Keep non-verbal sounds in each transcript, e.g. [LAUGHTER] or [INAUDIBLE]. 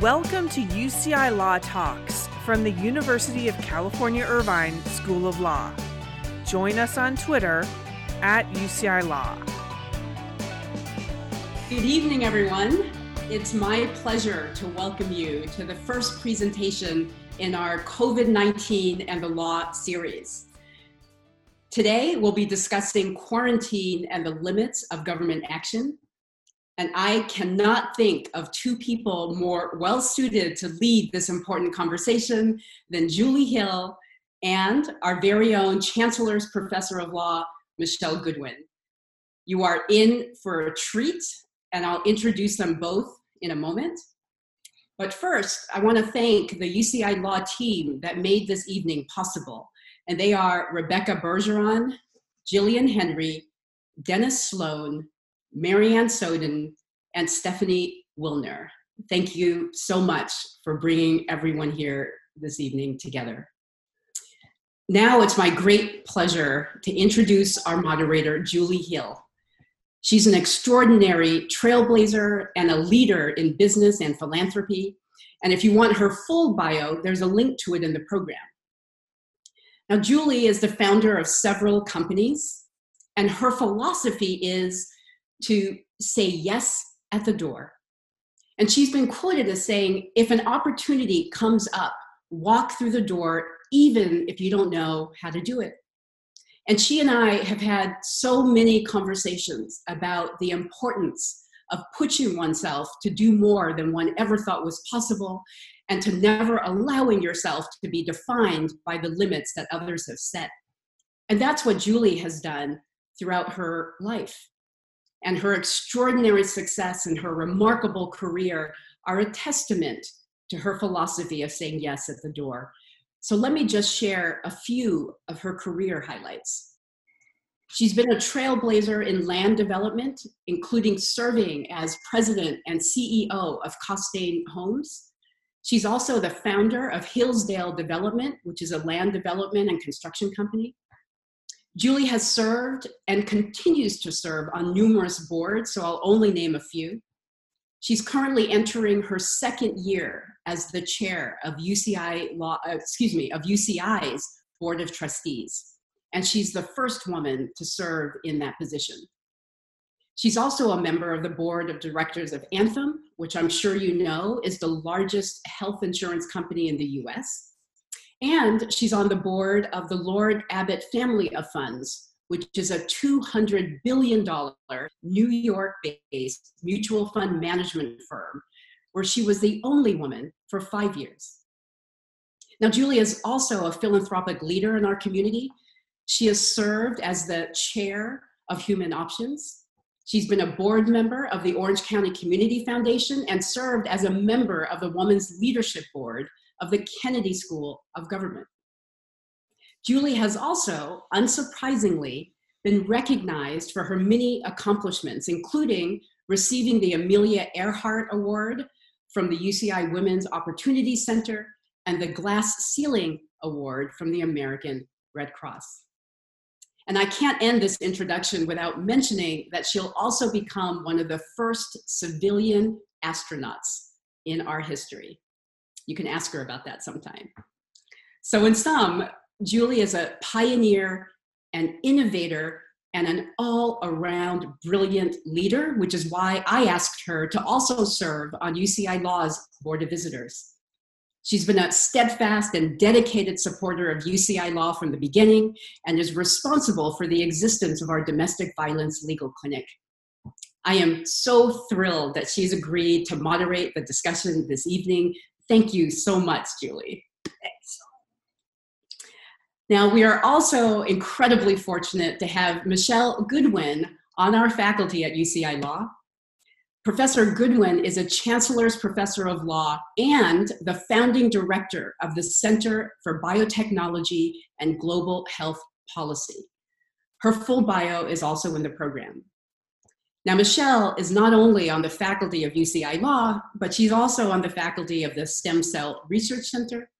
Welcome to UCI Law Talks from the University of California Irvine School of Law. Join us on Twitter at UCI Law. Good evening, everyone. It's my pleasure to welcome you to the first presentation in our COVID 19 and the Law series. Today, we'll be discussing quarantine and the limits of government action. And I cannot think of two people more well suited to lead this important conversation than Julie Hill and our very own Chancellor's Professor of Law, Michele Goodwin. You are in for a treat, and I'll introduce them both in a moment. But first, I want to thank the UCI Law team that made this evening possible. And they are Rebecca Bergeron, Jillian Henry, Dennis Sloan, Marianne Soden, and Stephanie Wilner. Thank you so much for bringing everyone here this evening together. Now it's my great pleasure to introduce our moderator, Julie Hill. She's an extraordinary trailblazer and a leader in business and philanthropy. And if you want her full bio, there's a link to it in the program. Now, Julie is the founder of several companies, and her philosophy is to say yes at the door. And she's been quoted as saying, if an opportunity comes up, walk through the door, even if you don't know how to do it. And she and I have had so many conversations about the importance of pushing oneself to do more than one ever thought was possible and to never allowing yourself to be defined by the limits that others have set. And that's what Julie has done throughout her life. And her extraordinary success and her remarkable career are a testament to her philosophy of saying yes at the door. So let me just share a few of her career highlights. She's been a trailblazer in land development, including serving as president and CEO of Costain Homes. She's also the founder of Hillsdale Development, which is a land development and construction company. Julie has served and continues to serve on numerous boards, so I'll only name a few. She's currently entering her second year as the chair of UCI law, uh, excuse me, of UCI's Board of Trustees and she's the first woman to serve in that position. She's also a member of the board of directors of Anthem, which I'm sure you know is the largest health insurance company in the US. And she's on the board of the Lord Abbett Family of Funds, which is a $200 billion New York based mutual fund management firm, where she was the only woman for five years. Now, Julia is also a philanthropic leader in our community she has served as the chair of Human Options. She's been a board member of the Orange County Community Foundation and served as a member of the Women's Leadership Board of the Kennedy School of Government. Julie has also, unsurprisingly, been recognized for her many accomplishments, including receiving the Amelia Earhart Award from the UCI Women's Opportunity Center and the Glass Ceiling Award from the American Red Cross. And I can't end this introduction without mentioning that she'll also become one of the first civilian astronauts in our history. You can ask her about that sometime. So, in sum, Julie is a pioneer, an innovator, and an all around brilliant leader, which is why I asked her to also serve on UCI Law's Board of Visitors. She's been a steadfast and dedicated supporter of UCI law from the beginning and is responsible for the existence of our domestic violence legal clinic. I am so thrilled that she's agreed to moderate the discussion this evening. Thank you so much, Julie. Thanks. Now, we are also incredibly fortunate to have Michele Goodwin on our faculty at UCI Law. Professor Goodwin is a Chancellor's Professor of Law and the founding director of the Center for Biotechnology and Global Health Policy. Her full bio is also in the program. Now, Michele is not only on the faculty of UCI Law, but she's also on the faculty of the Stem Cell Research Center,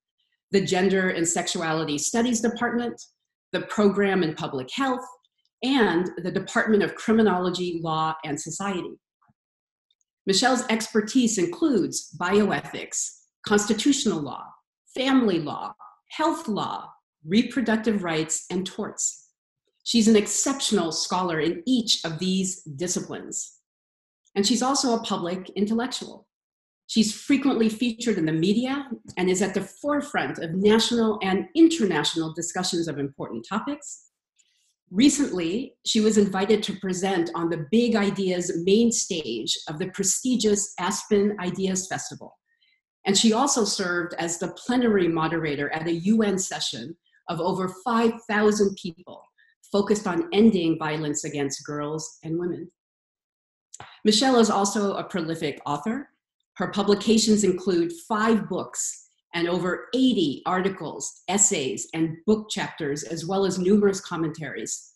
the Gender and Sexuality Studies Department, the Program in Public Health, and the Department of Criminology, Law, and Society. Michele's expertise includes bioethics, constitutional law, family law, health law, reproductive rights, and torts. She's an exceptional scholar in each of these disciplines. And she's also a public intellectual. She's frequently featured in the media and is at the forefront of national and international discussions of important topics. Recently, she was invited to present on the Big Ideas main stage of the prestigious Aspen Ideas Festival. And she also served as the plenary moderator at a UN session of over 5,000 people focused on ending violence against girls and women. Michele is also a prolific author. Her publications include five books and over 80 articles, essays, and book chapters, as well as numerous commentaries.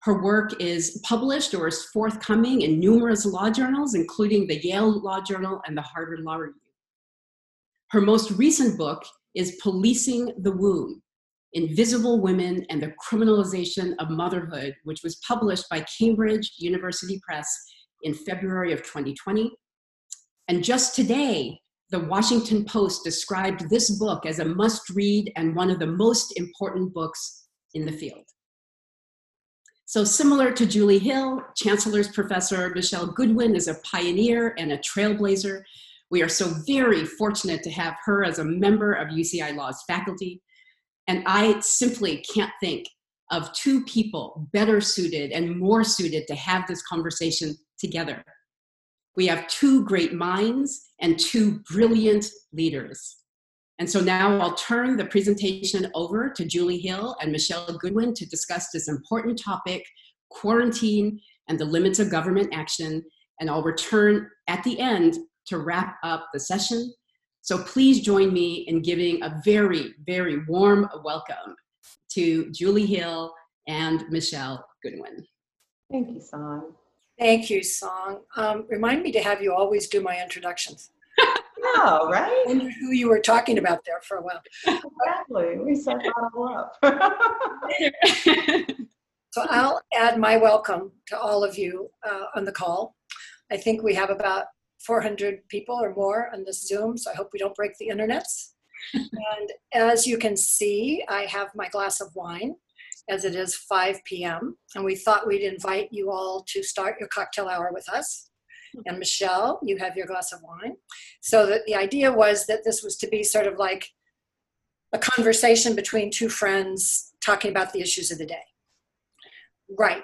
Her work is published or is forthcoming in numerous law journals, including the Yale Law Journal and the Harvard Law Review. Her most recent book is Policing the Womb Invisible Women and the Criminalization of Motherhood, which was published by Cambridge University Press in February of 2020. And just today, the Washington Post described this book as a must read and one of the most important books in the field. So, similar to Julie Hill, Chancellor's Professor Michele Goodwin is a pioneer and a trailblazer. We are so very fortunate to have her as a member of UCI Law's faculty. And I simply can't think of two people better suited and more suited to have this conversation together. We have two great minds and two brilliant leaders. And so now I'll turn the presentation over to Julie Hill and Michele Goodwin to discuss this important topic, quarantine and the limits of government action. And I'll return at the end to wrap up the session. So please join me in giving a very, very warm welcome to Julie Hill and Michele Goodwin. Thank you, Song. Thank you, Song. Um, remind me to have you always do my introductions. [LAUGHS] Oh, right? I wonder who you were talking about there for a while. Exactly. We set that all up. [LAUGHS] so I'll add my welcome to all of you uh, on the call. I think we have about 400 people or more on this Zoom, so I hope we don't break the internets. and as you can see, I have my glass of wine as it is 5 p.m. And we thought we'd invite you all to start your cocktail hour with us. Hmm. And Michele, you have your glass of wine. So that the idea was that this was to be sort of like a conversation between two friends talking about the issues of the day. Right.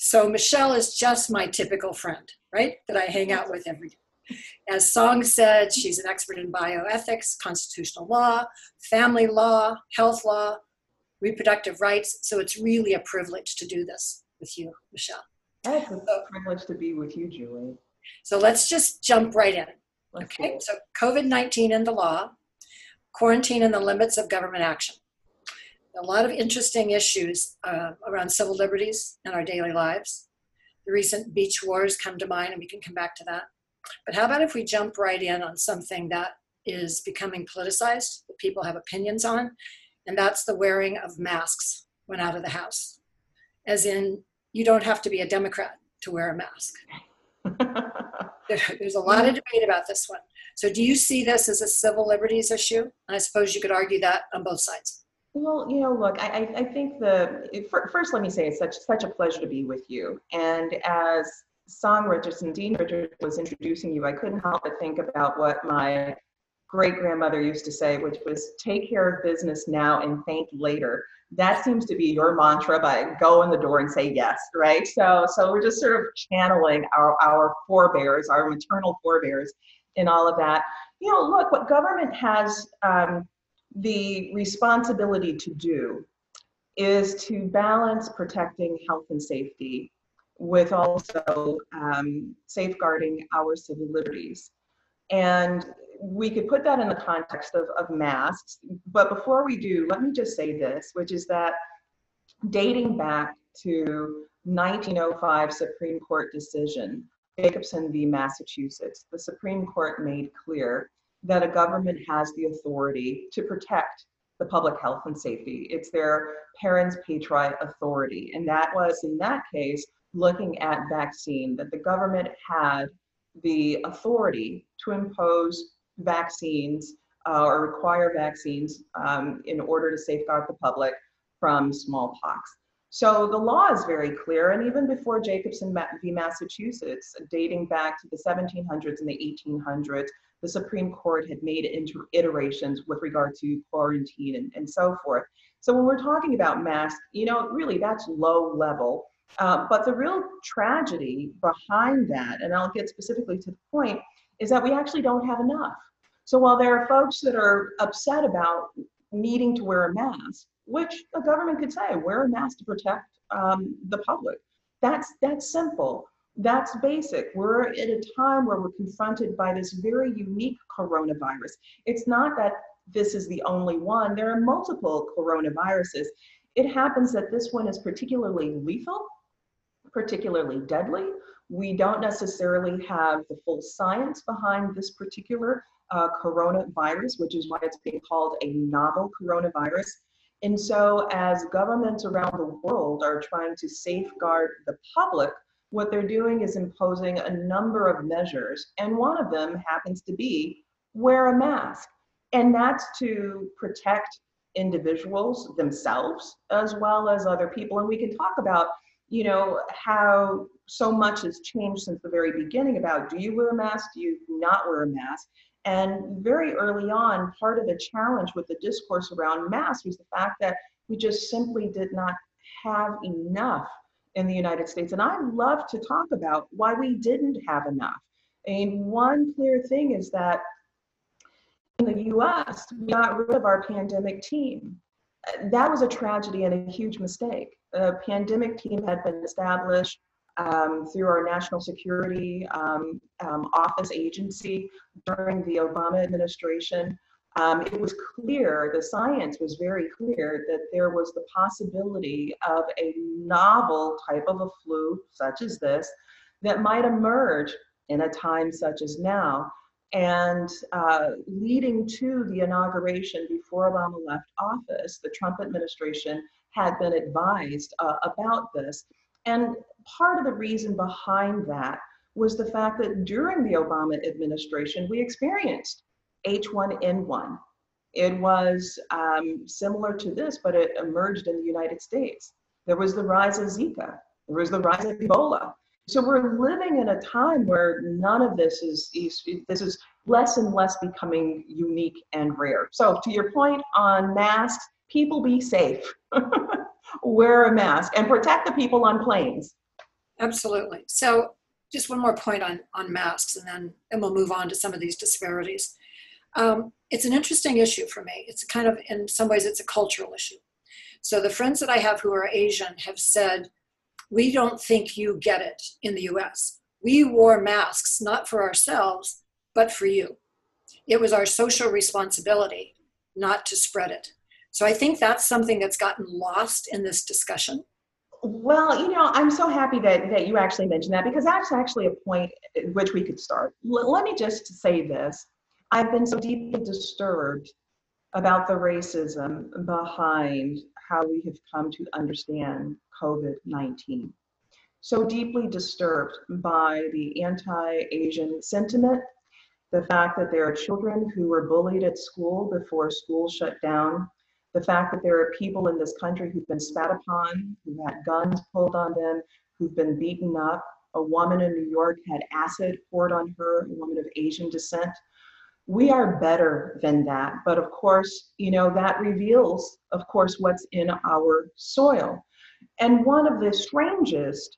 So Michele is just my typical friend, right? That I hang out with every day. As Song said, she's an expert in bioethics, constitutional law, family law, health law, reproductive rights. So it's really a privilege to do this with you, Michele. Oh, it's a privilege to be with you, Julie. So let's just jump right in. Let's okay, so COVID 19 and the law, quarantine and the limits of government action a lot of interesting issues uh, around civil liberties in our daily lives. The recent beach wars come to mind, and we can come back to that. But how about if we jump right in on something that is becoming politicized, that people have opinions on, and that's the wearing of masks when out of the house. As in, you don't have to be a Democrat to wear a mask. [LAUGHS] there's a lot of debate about this one. So, do you see this as a civil liberties issue? And I suppose you could argue that on both sides. Well, you know, look, I, I think the first, let me say it's such such a pleasure to be with you. And as Song Richardson, Dean Richardson was introducing you, I couldn't help but think about what my great grandmother used to say, which was take care of business now and thank later. That seems to be your mantra by go in the door and say yes, right? So so we're just sort of channeling our, our forebears, our maternal forebears in all of that. You know, look, what government has um, the responsibility to do is to balance protecting health and safety with also um, safeguarding our civil liberties. And we could put that in the context of, of masks. But before we do, let me just say this, which is that dating back to 1905 Supreme Court decision, Jacobson v. Massachusetts, the Supreme Court made clear that a government has the authority to protect the public health and safety. It's their parens patriae authority. And that was, in that case, looking at vaccine, that the government had the authority to impose vaccines uh, or require vaccines um, in order to safeguard the public from smallpox. So the law is very clear, and even before Jacobson v. Massachusetts, dating back to the 1700s and the 1800s, the Supreme Court had made inter- iterations with regard to quarantine and, and so forth. So when we're talking about masks, you know, really that's low level. Uh, but the real tragedy behind that, and I'll get specifically to the point, is that we actually don't have enough. So while there are folks that are upset about needing to wear a mask, which a government could say, wear a mask to protect um, the public. That's that's simple. That's basic. We're at a time where we're confronted by this very unique coronavirus. It's not that this is the only one. There are multiple coronaviruses. It happens that this one is particularly lethal, particularly deadly. We don't necessarily have the full science behind this particular uh, coronavirus, which is why it's being called a novel coronavirus. And so, as governments around the world are trying to safeguard the public, what they're doing is imposing a number of measures. And one of them happens to be wear a mask. And that's to protect individuals themselves as well as other people. And we can talk about, you know, how so much has changed since the very beginning about do you wear a mask, do you not wear a mask? And very early on, part of the challenge with the discourse around masks was the fact that we just simply did not have enough in the United States. And I love to talk about why we didn't have enough. And one clear thing is that in the US, we got rid of our pandemic team. That was a tragedy and a huge mistake. The pandemic team had been established um, through our national security um, um, office agency during the Obama administration. Um, it was clear, the science was very clear that there was the possibility of a novel type of a flu, such as this, that might emerge in a time such as now. And uh, leading to the inauguration before Obama left office, the Trump administration had been advised uh, about this. And part of the reason behind that was the fact that during the Obama administration, we experienced H1N1. It was um, similar to this, but it emerged in the United States. There was the rise of Zika, there was the rise of Ebola. So we're living in a time where none of this is, is this is less and less becoming unique and rare. So to your point on masks, people be safe. [LAUGHS] Wear a mask and protect the people on planes. Absolutely. So just one more point on, on masks and then, and we'll move on to some of these disparities. Um, it's an interesting issue for me. It's kind of, in some ways, it's a cultural issue. So the friends that I have who are Asian have said, we don't think you get it in the US. We wore masks not for ourselves, but for you. It was our social responsibility not to spread it. So I think that's something that's gotten lost in this discussion. Well, you know, I'm so happy that, that you actually mentioned that because that's actually a point at which we could start. L- let me just say this. I've been so deeply disturbed about the racism behind how we have come to understand COVID 19. So deeply disturbed by the anti Asian sentiment, the fact that there are children who were bullied at school before school shut down, the fact that there are people in this country who've been spat upon, who had guns pulled on them, who've been beaten up. A woman in New York had acid poured on her, a woman of Asian descent. We are better than that. But of course, you know, that reveals, of course, what's in our soil. And one of the strangest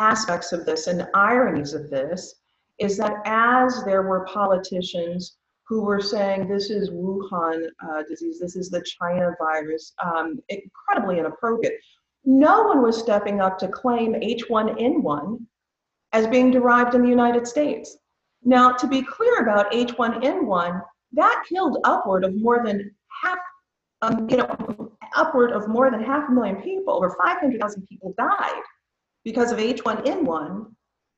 aspects of this and ironies of this is that as there were politicians who were saying this is Wuhan uh, disease, this is the China virus, um, incredibly inappropriate. No one was stepping up to claim H1N1 as being derived in the United States. Now, to be clear about H1N1, that killed upward of more than half, um, you know, upward of more than half a million people. Over 500,000 people died because of H1N1,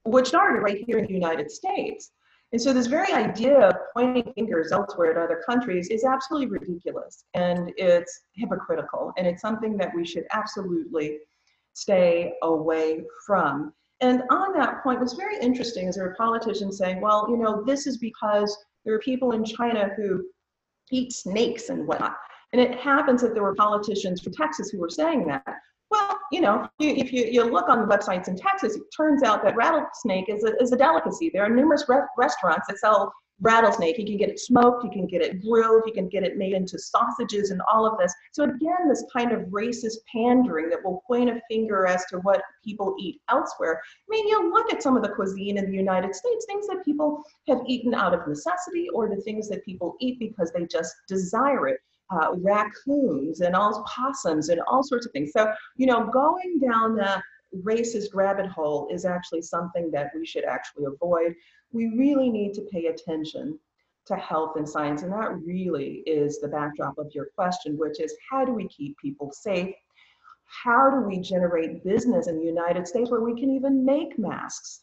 which started right here in the United States. And so this very idea of pointing fingers elsewhere at other countries is absolutely ridiculous and it's hypocritical and it's something that we should absolutely stay away from. And on that point, was very interesting as there were politicians saying, well, you know, this is because there are people in China who eat snakes and whatnot. And it happens that there were politicians from Texas who were saying that. Well, you know, if you, you look on the websites in Texas, it turns out that rattlesnake is a, is a delicacy. There are numerous re- restaurants that sell rattlesnake. You can get it smoked, you can get it grilled, you can get it made into sausages and all of this. So again, this kind of racist pandering that will point a finger as to what people eat elsewhere. I mean, you look at some of the cuisine in the United States, things that people have eaten out of necessity or the things that people eat because they just desire it. Uh, raccoons and all possums and all sorts of things. So, you know, going down that racist rabbit hole is actually something that we should actually avoid we really need to pay attention to health and science. And that really is the backdrop of your question, which is how do we keep people safe? How do we generate business in the United States where we can even make masks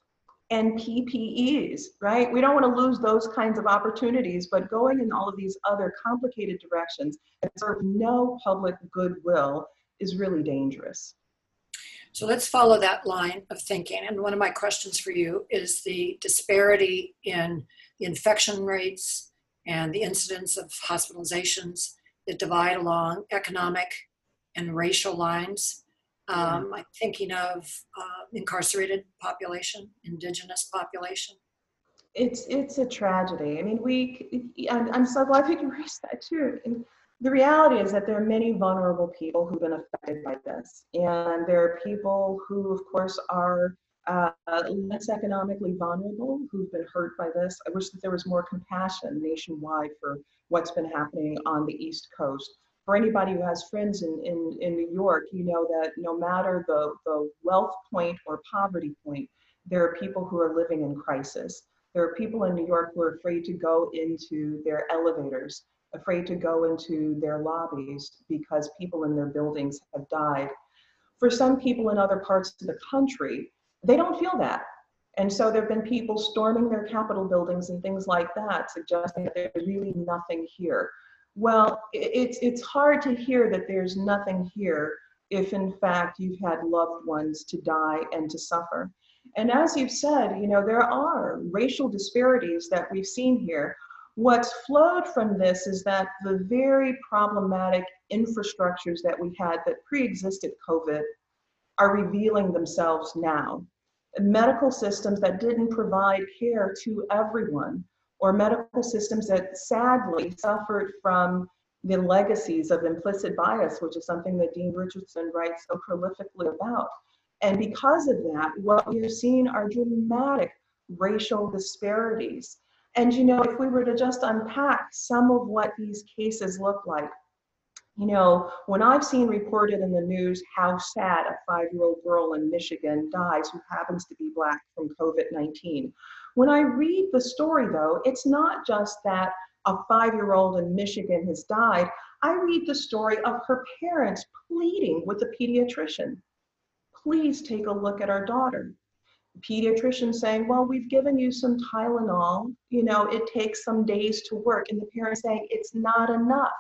and PPEs, right? We don't want to lose those kinds of opportunities, but going in all of these other complicated directions that serve no public goodwill is really dangerous. So let's follow that line of thinking. And one of my questions for you is the disparity in the infection rates and the incidence of hospitalizations that divide along economic and racial lines. Um, I'm thinking of uh, incarcerated population, indigenous population. It's it's a tragedy. I mean, we. I'm, I'm so glad that you raised that too. And the reality is that there are many vulnerable people who've been affected by this. And there are people who, of course, are uh, less economically vulnerable who've been hurt by this. I wish that there was more compassion nationwide for what's been happening on the East Coast. For anybody who has friends in, in, in New York, you know that no matter the, the wealth point or poverty point, there are people who are living in crisis. There are people in New York who are afraid to go into their elevators afraid to go into their lobbies because people in their buildings have died. For some people in other parts of the country, they don't feel that. And so there have been people storming their Capitol buildings and things like that, suggesting that there's really nothing here. Well, it's, it's hard to hear that there's nothing here if in fact you've had loved ones to die and to suffer. And as you've said, you know, there are racial disparities that we've seen here What's flowed from this is that the very problematic infrastructures that we had that pre-existed COVID are revealing themselves now. Medical systems that didn't provide care to everyone, or medical systems that sadly suffered from the legacies of implicit bias, which is something that Dean Richardson writes so prolifically about. And because of that, what we are seeing are dramatic racial disparities and you know, if we were to just unpack some of what these cases look like, you know, when I've seen reported in the news how sad a five year old girl in Michigan dies who happens to be Black from COVID 19, when I read the story though, it's not just that a five year old in Michigan has died. I read the story of her parents pleading with the pediatrician please take a look at our daughter pediatrician saying, well, we've given you some Tylenol, you know, it takes some days to work. And the parent saying, it's not enough.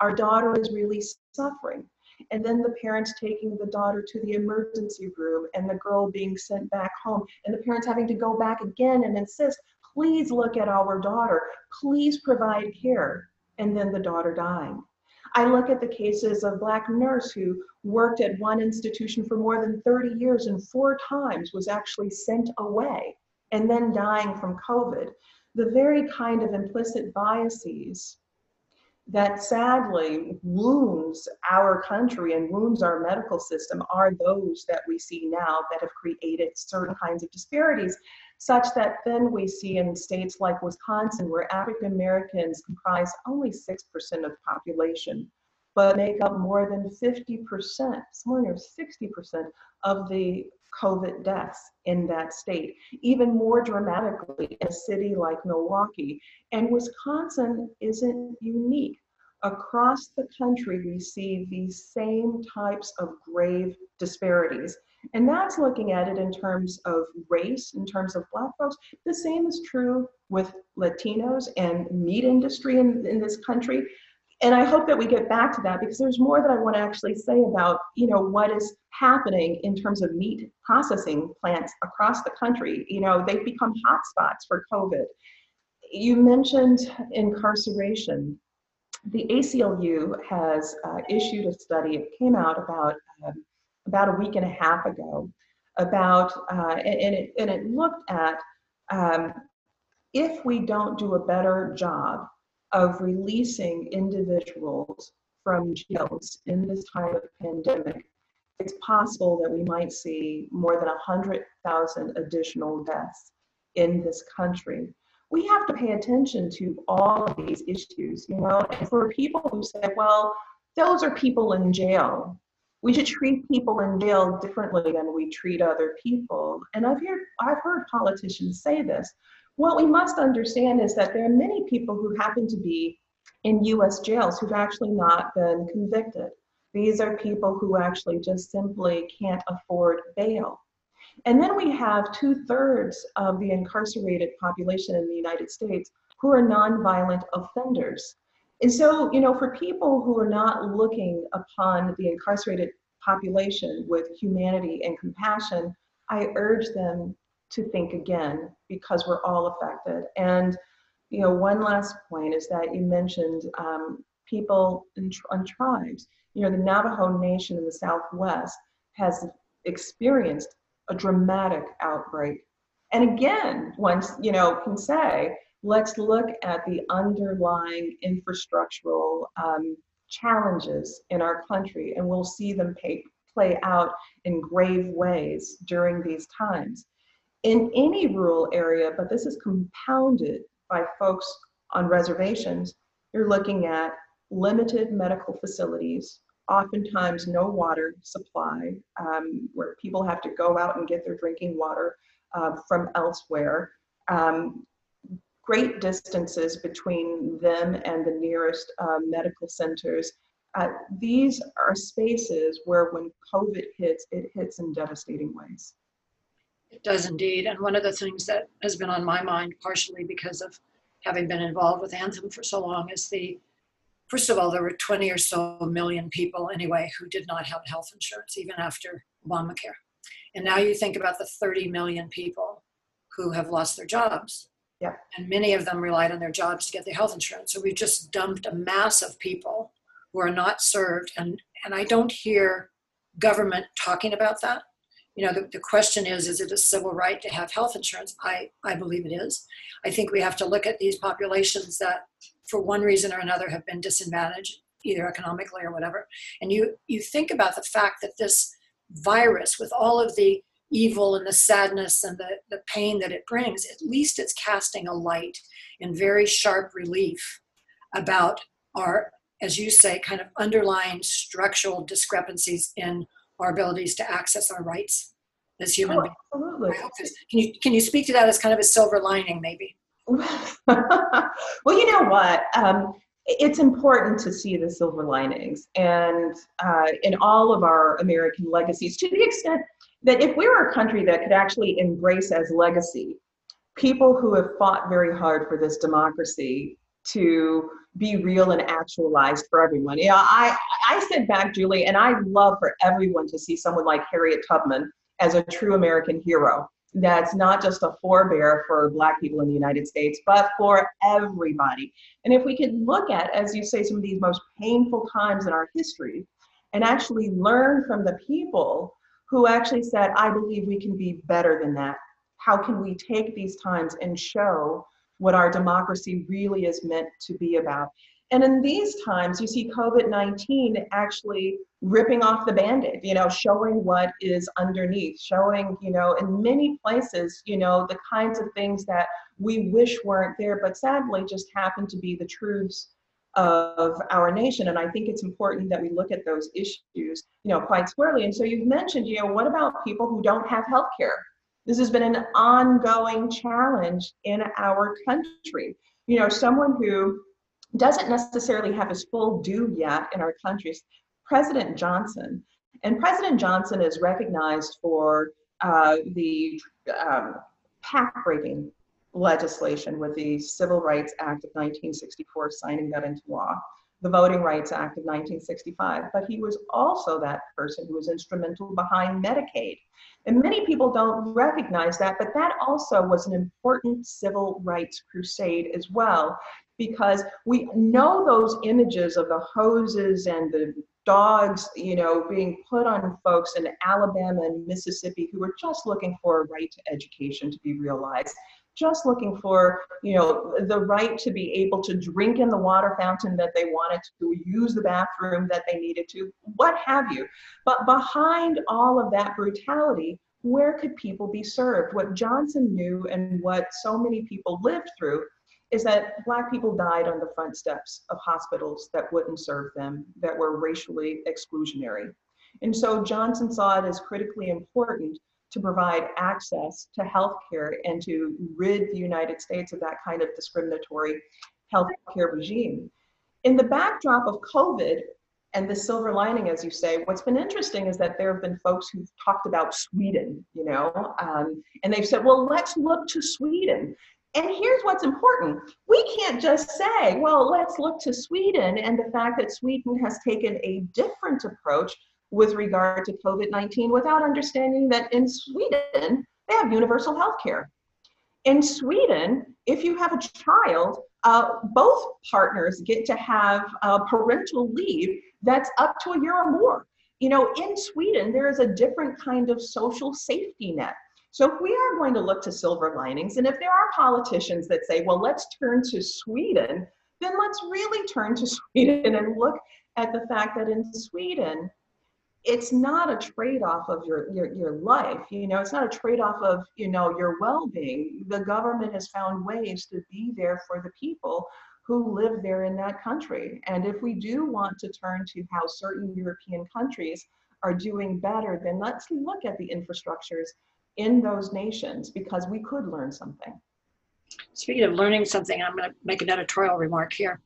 Our daughter is really suffering. And then the parents taking the daughter to the emergency room and the girl being sent back home and the parents having to go back again and insist, please look at our daughter, please provide care. And then the daughter dying. I look at the cases of Black nurse who worked at one institution for more than 30 years and four times was actually sent away and then dying from COVID. The very kind of implicit biases that sadly wounds our country and wounds our medical system are those that we see now that have created certain kinds of disparities such that then we see in states like Wisconsin, where African Americans comprise only 6% of the population, but make up more than 50%, somewhere near 60% of the COVID deaths in that state, even more dramatically in a city like Milwaukee. And Wisconsin isn't unique. Across the country, we see these same types of grave disparities. And that's looking at it in terms of race, in terms of Black folks. The same is true with Latinos and meat industry in, in this country. and I hope that we get back to that because there's more that I want to actually say about, you know, what is happening in terms of meat processing plants across the country. You know, they've become hotspots for COVID. You mentioned incarceration. The ACLU has uh, issued a study. It came out about um, about a week and a half ago about, uh, and, it, and it looked at um, if we don't do a better job of releasing individuals from jails in this time of pandemic, it's possible that we might see more than 100,000 additional deaths in this country. We have to pay attention to all of these issues, you know, and for people who say, well, those are people in jail. We should treat people in jail differently than we treat other people. And I've heard, I've heard politicians say this. What we must understand is that there are many people who happen to be in US jails who've actually not been convicted. These are people who actually just simply can't afford bail. And then we have two thirds of the incarcerated population in the United States who are nonviolent offenders. And so, you know, for people who are not looking upon the incarcerated population with humanity and compassion, I urge them to think again because we're all affected. And you know, one last point is that you mentioned um, people and tribes. You know, the Navajo Nation in the Southwest has experienced a dramatic outbreak. And again, once you know, can say, let's look at the underlying infrastructural um, challenges in our country, and we'll see them pay, play out in grave ways during these times in any rural area, but this is compounded by folks on reservations, you're looking at limited medical facilities, oftentimes no water supply, um, where people have to go out and get their drinking water uh, from elsewhere. Um, great distances between them and the nearest uh, medical centers. Uh, these are spaces where when COVID hits, it hits in devastating ways. It does indeed. And one of the things that has been on my mind, partially because of having been involved with Anthem for so long, is the first of all, there were 20 or so million people anyway who did not have health insurance, even after Obamacare. And now you think about the 30 million people who have lost their jobs. Yep. And many of them relied on their jobs to get their health insurance. So we've just dumped a mass of people who are not served. And, and I don't hear government talking about that you know the, the question is is it a civil right to have health insurance i i believe it is i think we have to look at these populations that for one reason or another have been disadvantaged either economically or whatever and you you think about the fact that this virus with all of the evil and the sadness and the, the pain that it brings at least it's casting a light in very sharp relief about our as you say kind of underlying structural discrepancies in our abilities to access our rights as human oh, beings. Absolutely. Can you can you speak to that as kind of a silver lining, maybe? [LAUGHS] well, you know what? Um, it's important to see the silver linings, and uh, in all of our American legacies, to the extent that if we were a country that could actually embrace as legacy people who have fought very hard for this democracy to be real and actualized for everyone. Know, I, I sit back, Julie, and I love for everyone to see someone like Harriet Tubman as a true American hero. That's not just a forebear for Black people in the United States, but for everybody. And if we could look at, as you say, some of these most painful times in our history and actually learn from the people who actually said, I believe we can be better than that. How can we take these times and show what our democracy really is meant to be about. And in these times, you see COVID 19 actually ripping off the band aid, you know, showing what is underneath, showing, you know, in many places, you know, the kinds of things that we wish weren't there, but sadly just happen to be the truths of our nation. And I think it's important that we look at those issues, you know, quite squarely. And so you've mentioned, you know, what about people who don't have health care? This has been an ongoing challenge in our country. You know, someone who doesn't necessarily have his full due yet in our country President Johnson. And President Johnson is recognized for uh, the um, pact breaking legislation with the Civil Rights Act of 1964, signing that into law. the Voting Rights Act of 1965, but he was also that person who was instrumental behind Medicaid. And many people don't recognize that, but that also was an important civil rights crusade as well, because we know those images of the hoses and the dogs, you know, being put on folks in Alabama and Mississippi who were just looking for a right to education to be realized just looking for you know the right to be able to drink in the water fountain that they wanted to use the bathroom that they needed to what have you. But behind all of that brutality where could people be served? What johnson knew and what so many people lived through is that black people died on the front steps of hospitals that wouldn't serve them that were racially exclusionary. And so johnson saw it as critically important to provide access to health care and to rid the United States of that kind of discriminatory health care regime. In the backdrop of COVID and the silver lining, as you say, what's been interesting is that there have been folks who've talked about Sweden, you know, um, and they've said, well, let's look to Sweden. And here's what's important. We can't just say, well, let's look to Sweden and the fact that Sweden has taken a different approach with regard to COVID 19 without understanding that in Sweden, they have universal health care. In Sweden, if you have a child, uh, both partners get to have parental leave that's up to a year or more. You know, in Sweden, there is a different kind of social safety net. So if we are going to look to silver linings, and if there are politicians that say, well, let's turn to Sweden, then let's really turn to [LAUGHS] Sweden and look at the fact that in Sweden, it's not a trade-off of your, your your life you know it's not a trade-off of you know your well-being. The government has found ways to be there for the people who live there in that country. And if we do want to turn to how certain european countries are doing better then let's look at the infrastructures in those nations because we could learn something. Speaking of learning something i'm going to make an editorial remark here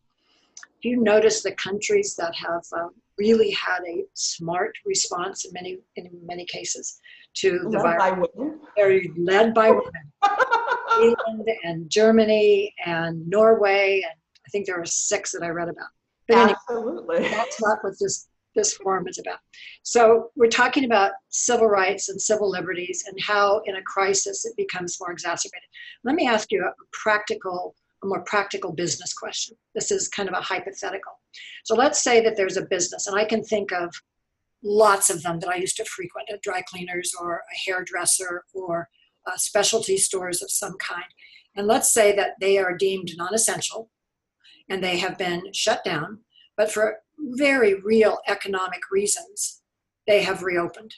you notice the countries that have uh, really had a smart response in many in many cases to the led virus. by women. They're led by women. [LAUGHS] England and Germany and Norway and I think there were six that I read about. But anyway, Absolutely. that's not what this this forum is about. So we're talking about civil rights and civil liberties and how in a crisis it becomes more exacerbated. Let me ask you a practical a more practical business question. This is kind of a hypothetical. So let's say that there's a business, and I can think of lots of them that I used to frequent at dry cleaners or a hairdresser or uh, specialty stores of some kind. And let's say that they are deemed non essential and they have been shut down, but for very real economic reasons, they have reopened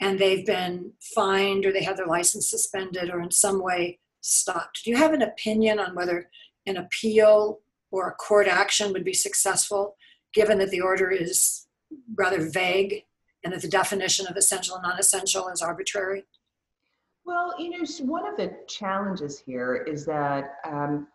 and they've been fined or they have their license suspended or in some way stopped. Do you have an opinion on whether an appeal or a court action would be successful, given that the order is rather vague and that the definition of essential and non essential is arbitrary? Well, you know, one of the challenges here is that um,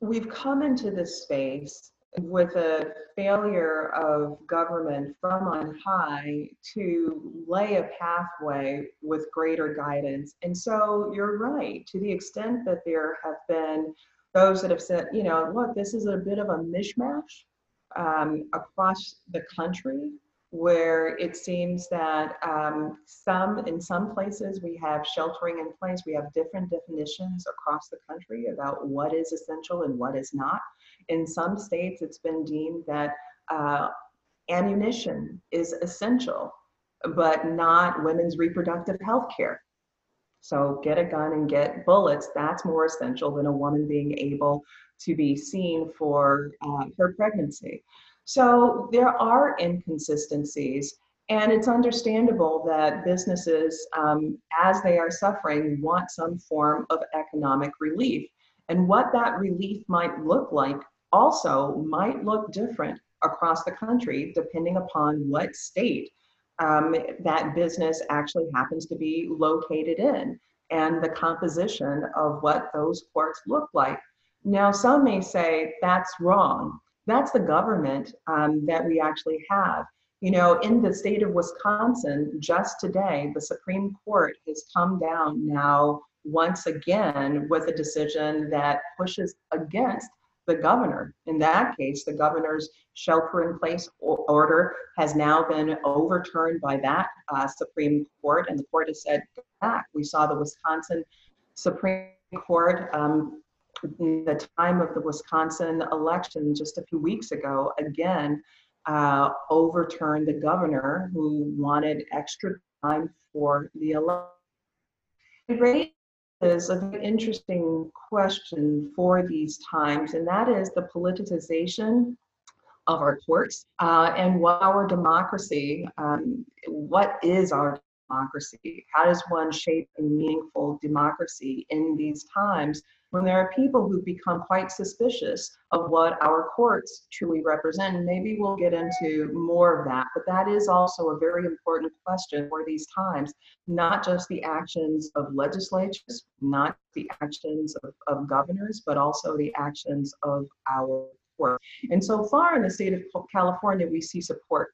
we've come into this space with a failure of government from on high to lay a pathway with greater guidance. And so you're right, to the extent that there have been those that have said, you know, look, this is a bit of a mishmash um, across the country where it seems that um, some in some places we have sheltering in place we have different definitions across the country about what is essential and what is not in some states it's been deemed that uh, ammunition is essential but not women's reproductive health care so get a gun and get bullets that's more essential than a woman being able to be seen for uh, her pregnancy so there are inconsistencies, and it's understandable that businesses, um, as they are suffering, want some form of economic relief. And what that relief might look like also might look different across the country depending upon what state um, that business actually happens to be located in and the composition of what those courts look like. Now, some may say that's wrong. That's the government um, that we actually have. You know, in the state of Wisconsin, just today, the Supreme Court has come down now once again with a decision that pushes against the governor. In that case, the governor's shelter in place order has now been overturned by that uh, Supreme Court, and the court has said back. We saw the Wisconsin Supreme Court um, the time of the Wisconsin election just a few weeks ago, again, uh, overturned the governor who wanted extra time for the election. Raises an interesting question for these times, and that is the politicization of our courts uh, and what our democracy, um, what is our democracy? How does one shape a meaningful democracy in these times when there are people who become quite suspicious of what our courts truly represent? Maybe we'll get into more of that, but that is also a very important question for these times, not just the actions of legislatures, not the actions of, of governors, but also the actions of our court. And so far in the state of California, we see support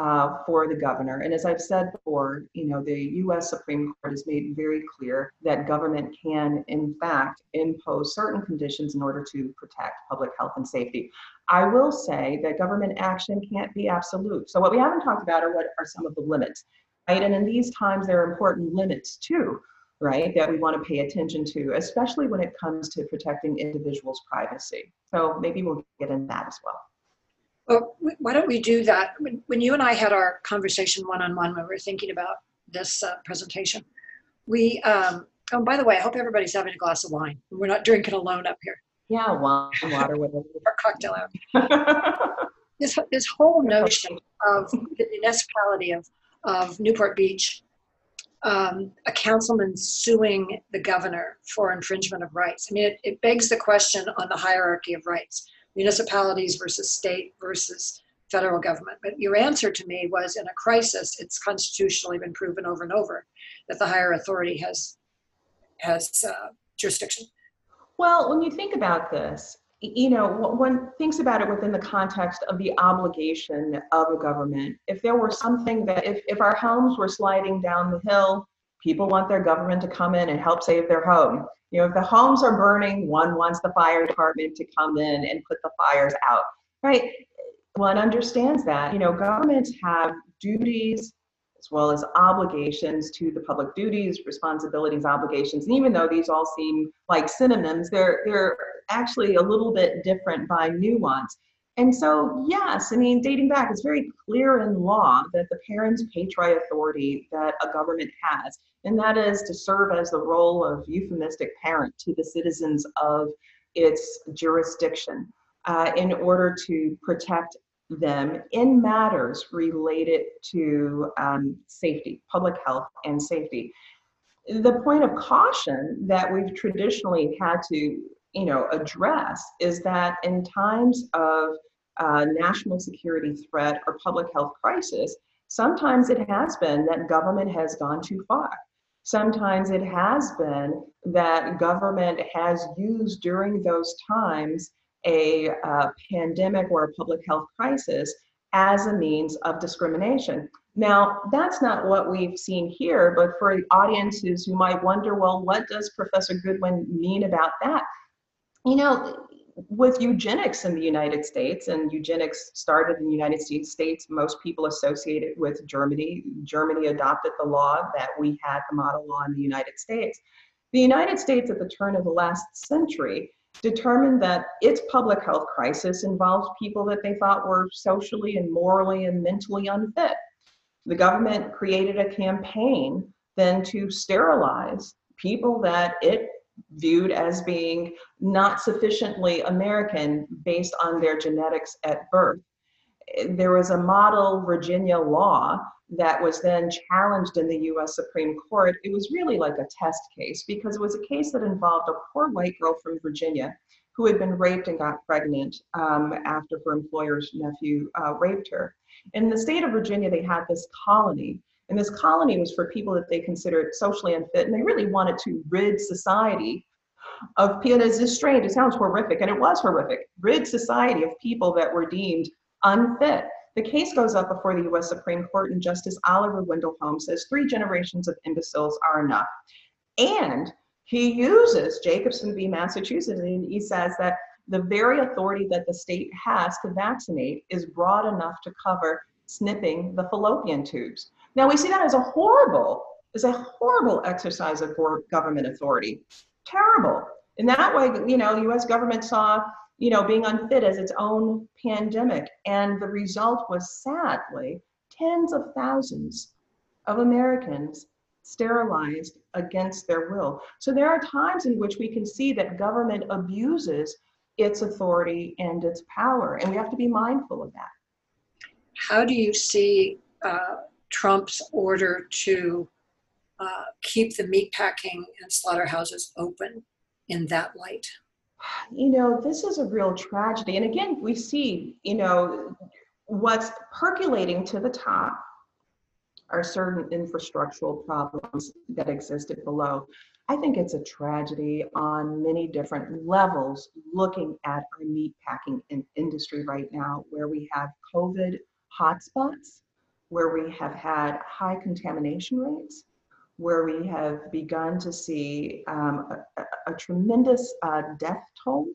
uh, for the governor. And as I've said before, you know, the U.S. Supreme Court has made very clear that government can, in fact, impose certain conditions in order to protect public health and safety. I will say that government action can't be absolute. So what we haven't talked about are what are some of the limits, right? And in these times, there are important limits too right, that we want to pay attention to, especially when it comes to protecting individuals' privacy. So maybe we'll get into that as well. Well, why don't we do that? When, when you and I had our conversation one on one when we were thinking about this uh, presentation, we, um, oh, by the way, I hope everybody's having a glass of wine. We're not drinking alone up here. Yeah, wine, water, whatever. [LAUGHS] or cocktail hour. this, this whole notion of the municipality of, of Newport Beach, um, a councilman suing the governor for infringement of rights. I mean, it, it begs the question on the hierarchy of rights municipalities versus state versus federal government. But your answer to me was in a crisis, it's constitutionally been proven over and over that the higher authority has has uh, jurisdiction. Well, when you think about this, you know, one thinks about it within the context of the obligation of a government. If there were something that, if, if our homes were sliding down the hill, people want their government to come in and help save their home. You know, if the homes are burning, one wants the fire department to come in and put the fires out, right? One understands that. You know, governments have duties as well as obligations to the public duties, responsibilities, obligations. And even though these all seem like synonyms, they're they're actually a little bit different by nuance. And so, yes, I mean, dating back, it's very clear in law that the parens patriae authority that a government has, and that is to serve as the role of euphemistic parent to the citizens of its jurisdiction uh, in order to protect them in matters related to um, safety, public health, and safety. The point of caution that we've traditionally had to, you know, address is that in times of uh, national security threat or public health crisis, sometimes it has been that government has gone too far. Sometimes it has been that government has used during those times a uh, pandemic or a public health crisis as a means of discrimination. Now, that's not what we've seen here, but for audiences who might wonder, well, what does Professor Goodwin mean about that? You know, with eugenics in the United States, and eugenics started in the United States, most people associate it with Germany. Germany adopted the law that we had the model law in the United States. The United States, at the turn of the last century, determined that its public health crisis involved people that they thought were socially and morally and mentally unfit. The government created a campaign then to sterilize people that it viewed as being not sufficiently American based on their genetics at birth. There was a model Virginia law that was then challenged in the US Supreme Court. It was really like a test case because it was a case that involved a poor white girl from Virginia who had been raped and got pregnant um, after her employer's nephew uh, raped her. In the state of Virginia, they had this colony and this colony was for people that they considered socially unfit, and they really wanted to rid society of people. It's just strange. It sounds horrific, and it was horrific. Rid society of people that were deemed unfit. The case goes up before the U.S. Supreme Court, and Justice Oliver Wendell Holmes says three generations of imbeciles are enough. And he uses Jacobson v. Massachusetts, and he says that the very authority that the state has to vaccinate is broad enough to cover snipping the fallopian tubes. Now we see that as a horrible, as a horrible exercise of government authority. Terrible. In that way, you know, US government saw, you know, being unfit as its own pandemic. And the result was sadly tens of thousands of Americans sterilized against their will. So there are times in which we can see that government abuses its authority and its power, and we have to be mindful of that. How do you see uh, Trump's order to uh, keep the meatpacking and slaughterhouses open in that light? You know, this is a real tragedy. And again, we see, you know, what's percolating to the top are certain infrastructural problems that existed below. I think it's a tragedy on many different levels looking at our meat packing in industry right now, where we have COVID hotspots, where we have had high contamination rates, where we have begun to see um, a, a, tremendous uh, death toll.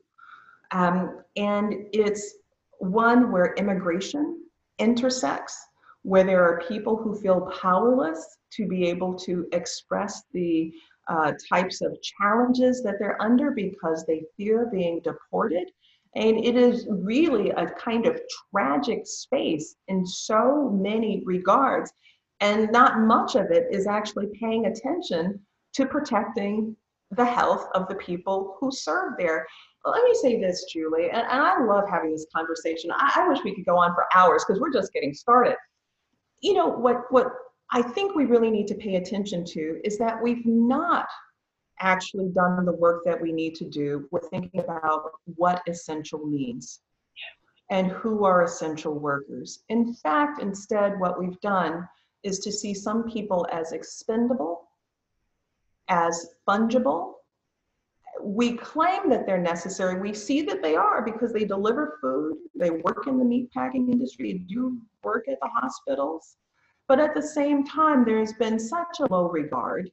Um, and it's one where immigration intersects where there are people who feel powerless to be able to express the uh, types of challenges that they're under because they fear being deported. And it is really a kind of tragic space in so many regards. And not much of it is actually paying attention to protecting the health of the people who serve there. Let me say this, Julie, and, and I love having this conversation. I, I wish we could go on for hours because we're just getting started you know what what I think we really need to pay attention to is that we've not actually done the work that we need to do. We're thinking about what essential means and who are essential workers. In fact, instead, what we've done is to see some people as expendable, as fungible. We claim that they're necessary. We see that they are because they deliver food, they work in the meatpacking industry, do work at the hospitals. But at the same time, there's been such a low regard,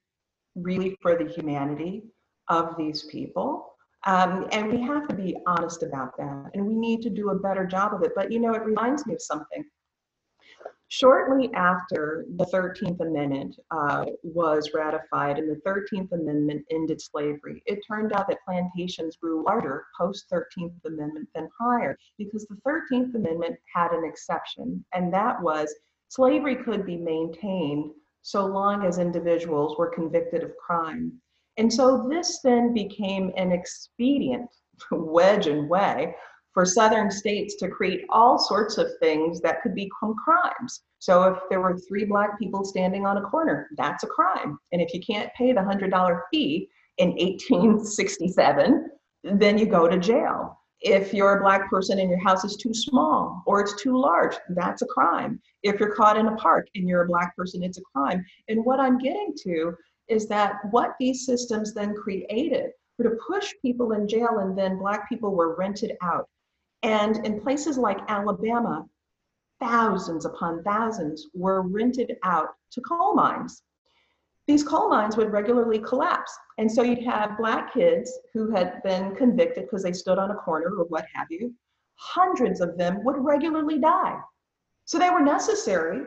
really, for the humanity of these people. Um, and we have to be honest about that. And we need to do a better job of it. But you know, it reminds me of something. Shortly after the 13th Amendment uh, was ratified and the 13th Amendment ended slavery, it turned out that plantations grew larger post 13th Amendment than prior because the 13th Amendment had an exception, and that was slavery could be maintained so long as individuals were convicted of crime. And so this then became an expedient [LAUGHS] wedge and way for southern states to create all sorts of things that could become crimes. So if there were three black people standing on a corner, that's a crime. And if you can't pay the $100 fee in 1867, then you go to jail. If you're a black person and your house is too small or it's too large, that's a crime. If you're caught in a park and you're a black person, it's a crime. And what I'm getting to is that what these systems then created were to push people in jail and then black people were rented out and in places like Alabama, thousands upon thousands were rented out to coal mines. These coal mines would regularly collapse. And so you'd have black kids who had been convicted because they stood on a corner or what have you. Hundreds of them would regularly die. So they were necessary,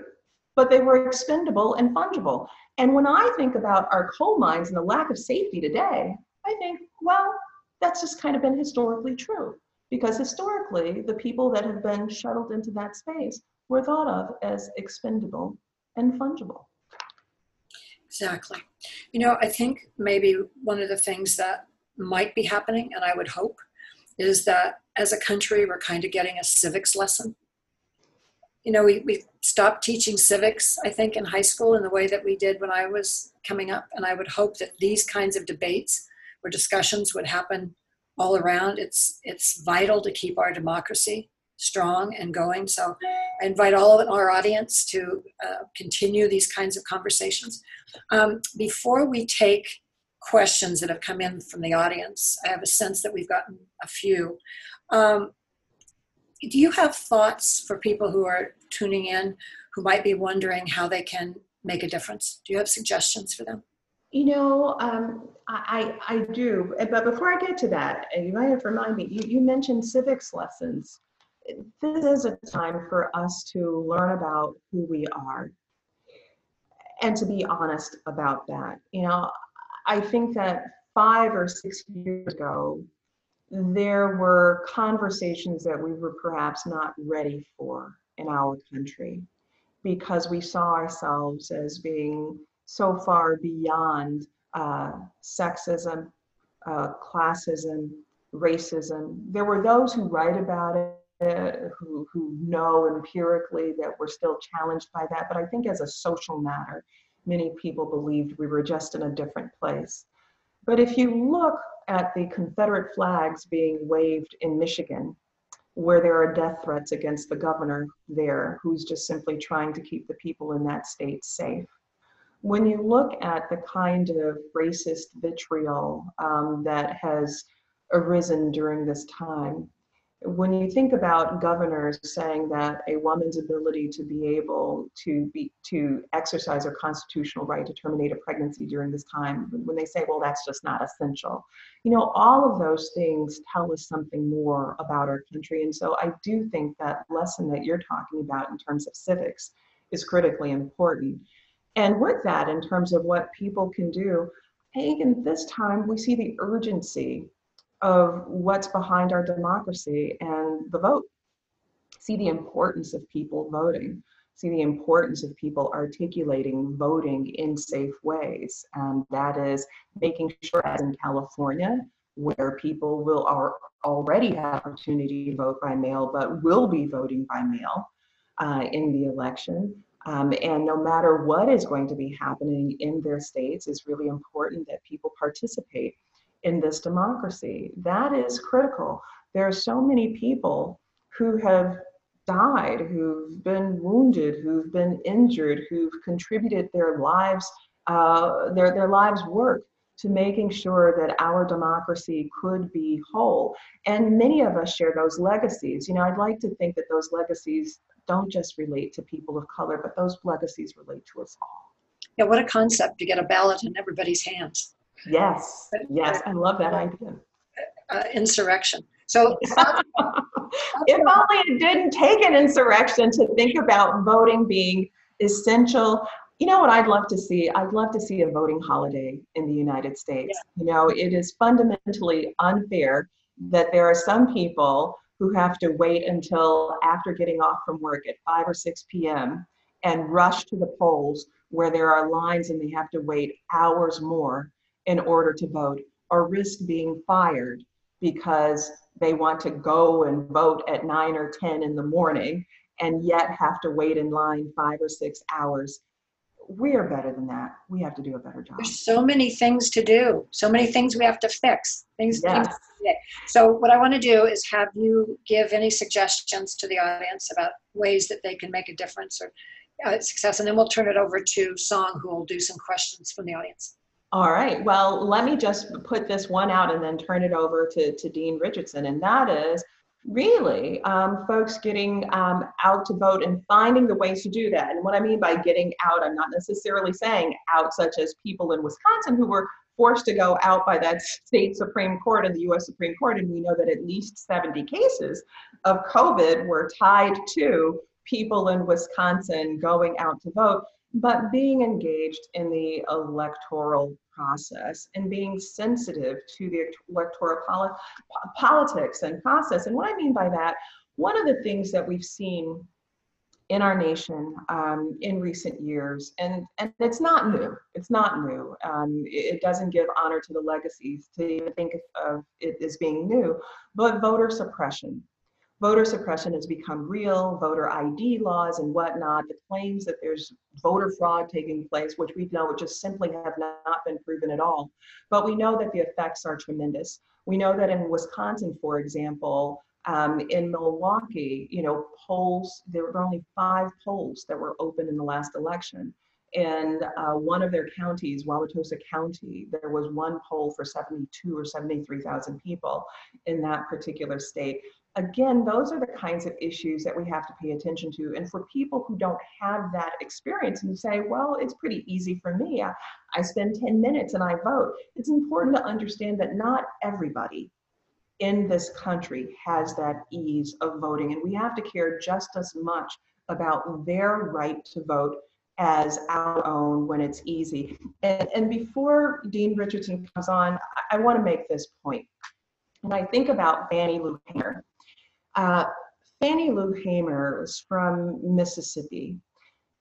but they were expendable and fungible. And when I think about our coal mines and the lack of safety today, I think, well, that's just kind of been historically true because historically the people that have been shuttled into that space were thought of as expendable and fungible. Exactly. You know, I think maybe one of the things that might be happening, and I would hope, is that as a country, we're kind of getting a civics lesson. You know, we, we stopped teaching civics, I think, in high school in the way that we did when I was coming up. And I would hope that these kinds of debates or discussions would happen all around. It's it's vital to keep our democracy strong and going. So I invite all of our audience to uh, continue these kinds of conversations. Um, before we take questions that have come in from the audience, I have a sense that we've gotten a few. Um, do you have thoughts for people who are tuning in who might be wondering how they can make a difference? Do you have suggestions for them? You know, um, I, I do, but before I get to that, you might have reminded me, you, you mentioned civics lessons. This is a time for us to learn about who we are and to be honest about that. You know, I think that five or six years ago, there were conversations that we were perhaps not ready for in our country because we saw ourselves as being so far beyond uh, sexism, uh, classism, racism. There were those who write about it, who, who know empirically that we're still challenged by that. But I think as a social matter, many people believed we were just in a different place. But if you look at the Confederate flags being waved in Michigan, where there are death threats against the governor there, who's just simply trying to keep the people in that state safe. When you look at the kind of racist vitriol um, that has arisen during this time, when you think about governors saying that a woman's ability to be able to be to exercise her constitutional right to terminate a pregnancy during this time when they say well that's just not essential. You know all of those things tell us something more about our country. And so i do think that lesson that you're talking about in terms of civics is critically important. And with that in terms of what people can do i think in this time we see the urgency of what's behind our democracy and the vote. See the importance of people voting, see the importance of people articulating voting in safe ways. And that is making sure, as in California, where people will are already have opportunity to vote by mail, but will be voting by mail uh, in the election. Um, and no matter what is going to be happening in their states, it's really important that people participate in this democracy. That is critical. There are so many people who have died, who've been wounded, who've been injured, who've contributed their lives, uh, their, their lives' work to making sure that our democracy could be whole. And many of us share those legacies. You know, I'd like to think that those legacies don't just relate to people of color, but those legacies relate to us all. Yeah, what a concept to get a ballot in everybody's hands. Yes, yes, I love that idea. Uh, insurrection. So [LAUGHS] if only it didn't take an insurrection to think about voting being essential. You know what I'd love to see? I'd love to see a voting holiday in the United States. Yeah. You know, it is fundamentally unfair that there are some people who have to wait until after getting off from work at 5 or 6 p.m. and rush to the polls where there are lines and they have to wait hours more in order to vote or risk being fired because they want to go and vote at 9 or 10 in the morning and yet have to wait in line five or six hours. We are better than that. We have to do a better job. There's so many things to do, so many things we have to fix. Things, yes. things so, what I want to do is have you give any suggestions to the audience about ways that they can make a difference or uh, success, and then we'll turn it over to Song, who will do some questions from the audience. All right. Well, let me just put this one out and then turn it over to, to Dean Richardson. And that is really um, folks getting um, out to vote and finding the ways to do that. And what I mean by getting out, I'm not necessarily saying out, such as people in Wisconsin who were forced to go out by that state Supreme Court and the US Supreme Court. And we know that at least 70 cases of COVID were tied to people in Wisconsin going out to vote but being engaged in the electoral process and being sensitive to the electoral poli- politics and process. And what I mean by that, one of the things that we've seen in our nation um, in recent years, and, and it's not new, it's not new. Um, it, it, doesn't give honor to the legacies to think of it as being new, but voter suppression voter suppression has become real, voter ID laws and whatnot, the claims that there's voter fraud taking place, which we know just simply have not been proven at all. But we know that the effects are tremendous. We know that in Wisconsin, for example, um, in Milwaukee, you know, polls, there were only five polls that were open in the last election. in uh, one of their counties, Wauwatosa County, there was one poll for 72 or 73,000 people in that particular state. Again, those are the kinds of issues that we have to pay attention to. And for people who don't have that experience and say, well, it's pretty easy for me, I, I spend 10 minutes and I vote, it's important to understand that not everybody in this country has that ease of voting. And we have to care just as much about their right to vote as our own when it's easy. And, and before Dean Richardson comes on, I, I want to make this point. And I think about Fannie Lou Hamer. Uh, Fannie Lou Hamer was from Mississippi.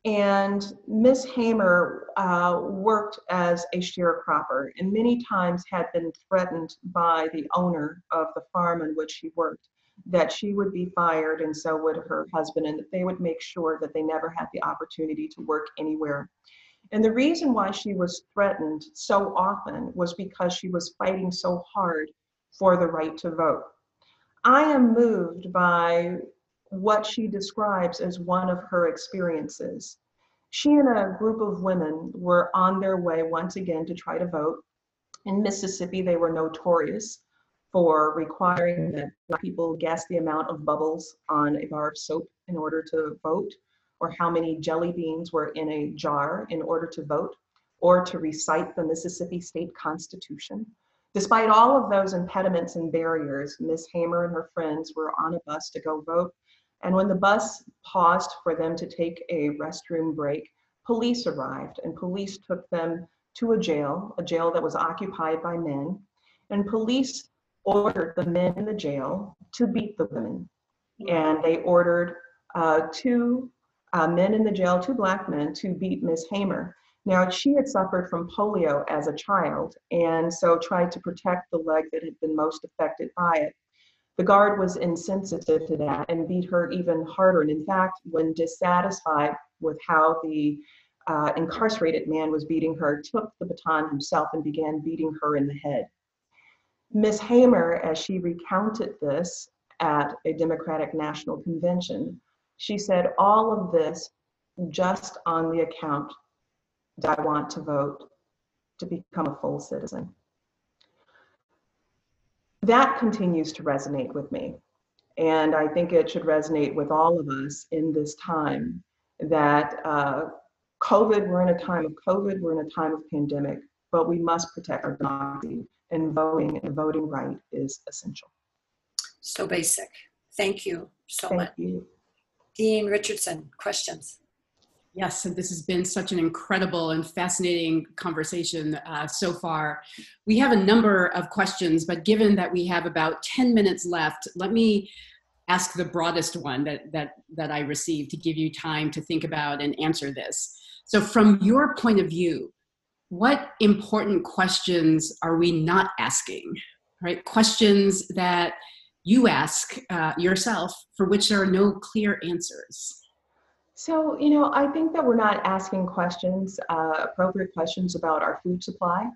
And Miss Hamer uh, worked as a sharecropper and many times had been threatened by the owner of the farm in which she worked that she would be fired and so would her husband and that they would make sure that they never had the opportunity to work anywhere. And the reason why she was threatened so often was because she was fighting so hard for the right to vote. I am moved by what she describes as one of her experiences. She and a group of women were on their way once again to try to vote. In Mississippi, they were notorious for requiring that people guess the amount of bubbles on a bar of soap in order to vote, or how many jelly beans were in a jar in order to vote, or to recite the Mississippi State Constitution. Despite all of those impediments and barriers, Ms. Hamer and her friends were on a bus to go vote. And when the bus paused for them to take a restroom break, police arrived and police took them to a jail, a jail that was occupied by men. And police ordered the men in the jail to beat the women. And they ordered uh, two uh, men in the jail, two black men, to beat Miss Hamer. Now, she had suffered from polio as a child and so tried to protect the leg that had been most affected by it. The guard was insensitive to that and beat her even harder. And in fact, when dissatisfied with how the uh, incarcerated man was beating her, took the baton himself and began beating her in the head. Miss Hamer, as she recounted this at a Democratic National Convention, she said, All of this just on the account I want to vote to become a full citizen. That continues to resonate with me. And I think it should resonate with all of us in this time that uh, COVID, we're in a time of COVID, we're in a time of pandemic, but we must protect our democracy and voting and voting right is essential. So basic. Thank you so Thank much. you. Dean Richardson, questions? Yes, and this has been such an incredible and fascinating conversation uh, so far. We have a number of questions, but given that we have about 10 minutes left, let me ask the broadest one that, that, that I received to give you time to think about and answer this. So, from your point of view, what important questions are we not asking? Right? Questions that you ask uh, yourself for which there are no clear answers. So, you know, I think that we're not asking questions, uh, appropriate questions about our food supply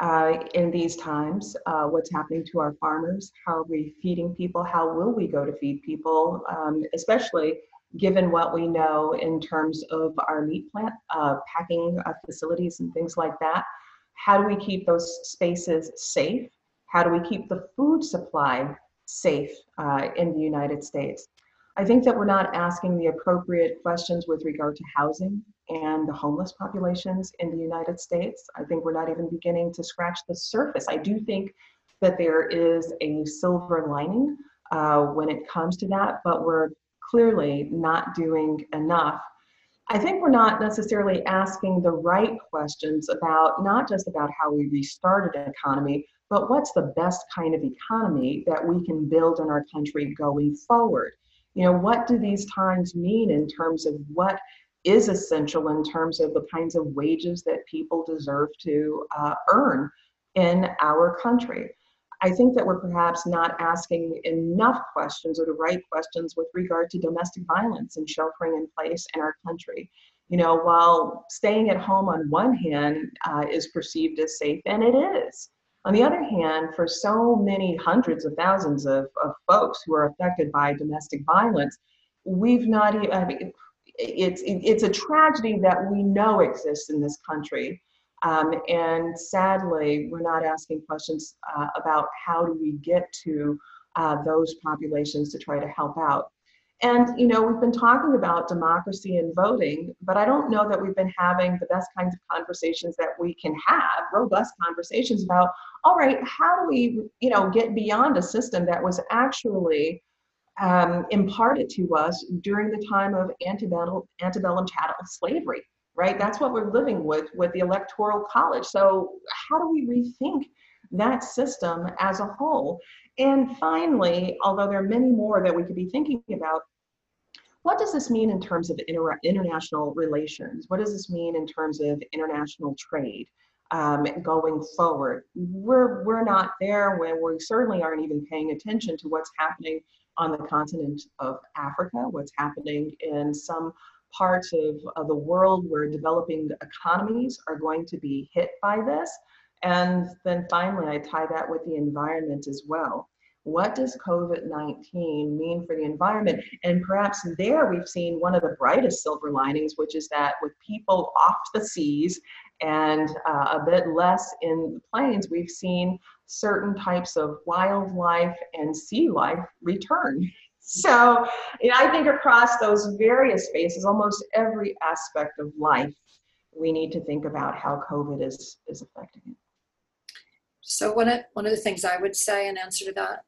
uh, in these times. Uh, what's happening to our farmers? How are we feeding people? How will we go to feed people? Um, especially given what we know in terms of our meat plant uh, packing uh, facilities and things like that. How do we keep those spaces safe? How do we keep the food supply safe uh, in the United States? I think that we're not asking the appropriate questions with regard to housing and the homeless populations in the United States. I think we're not even beginning to scratch the surface. I do think that there is a silver lining uh, when it comes to that, but we're clearly not doing enough. I think we're not necessarily asking the right questions about not just about how we restarted an economy, but what's the best kind of economy that we can build in our country going forward you know what do these times mean in terms of what is essential in terms of the kinds of wages that people deserve to uh, earn in our country? I think that we're perhaps not asking enough questions or the right questions with regard to domestic violence and sheltering in place in our country. You know while staying at home on one hand uh, is perceived as safe and it is on the other hand, for so many hundreds of thousands of, of folks who are affected by domestic violence, we've not even, I mean, it's it's a tragedy that we know exists in this country. Um, and sadly, we're not asking questions uh, about how do we get to uh, those populations to try to help out. And, you know, we've been talking about democracy and voting, but I don't know that we've been having the best kinds of conversations that we can have, robust conversations about, all right, how do we, you know, get beyond a system that was actually um, imparted to us during the time of antebellum, antebellum chattel slavery, right? That's what we're living with with the Electoral College. So, how do we rethink that system as a whole? And finally, although there are many more that we could be thinking about, what does this mean in terms of inter- international relations? What does this mean in terms of international trade um, going forward? We're, we're not there when we certainly aren't even paying attention to what's happening on the continent of Africa, what's happening in some parts of, of the world where developing economies are going to be hit by this. And then finally, I tie that with the environment as well. What does COVID 19 mean for the environment? And perhaps there we've seen one of the brightest silver linings, which is that with people off the seas and uh, a bit less in the plains, we've seen certain types of wildlife and sea life return. So I think across those various spaces, almost every aspect of life, we need to think about how COVID is, is affecting it. So one of, one of the things I would say in answer to that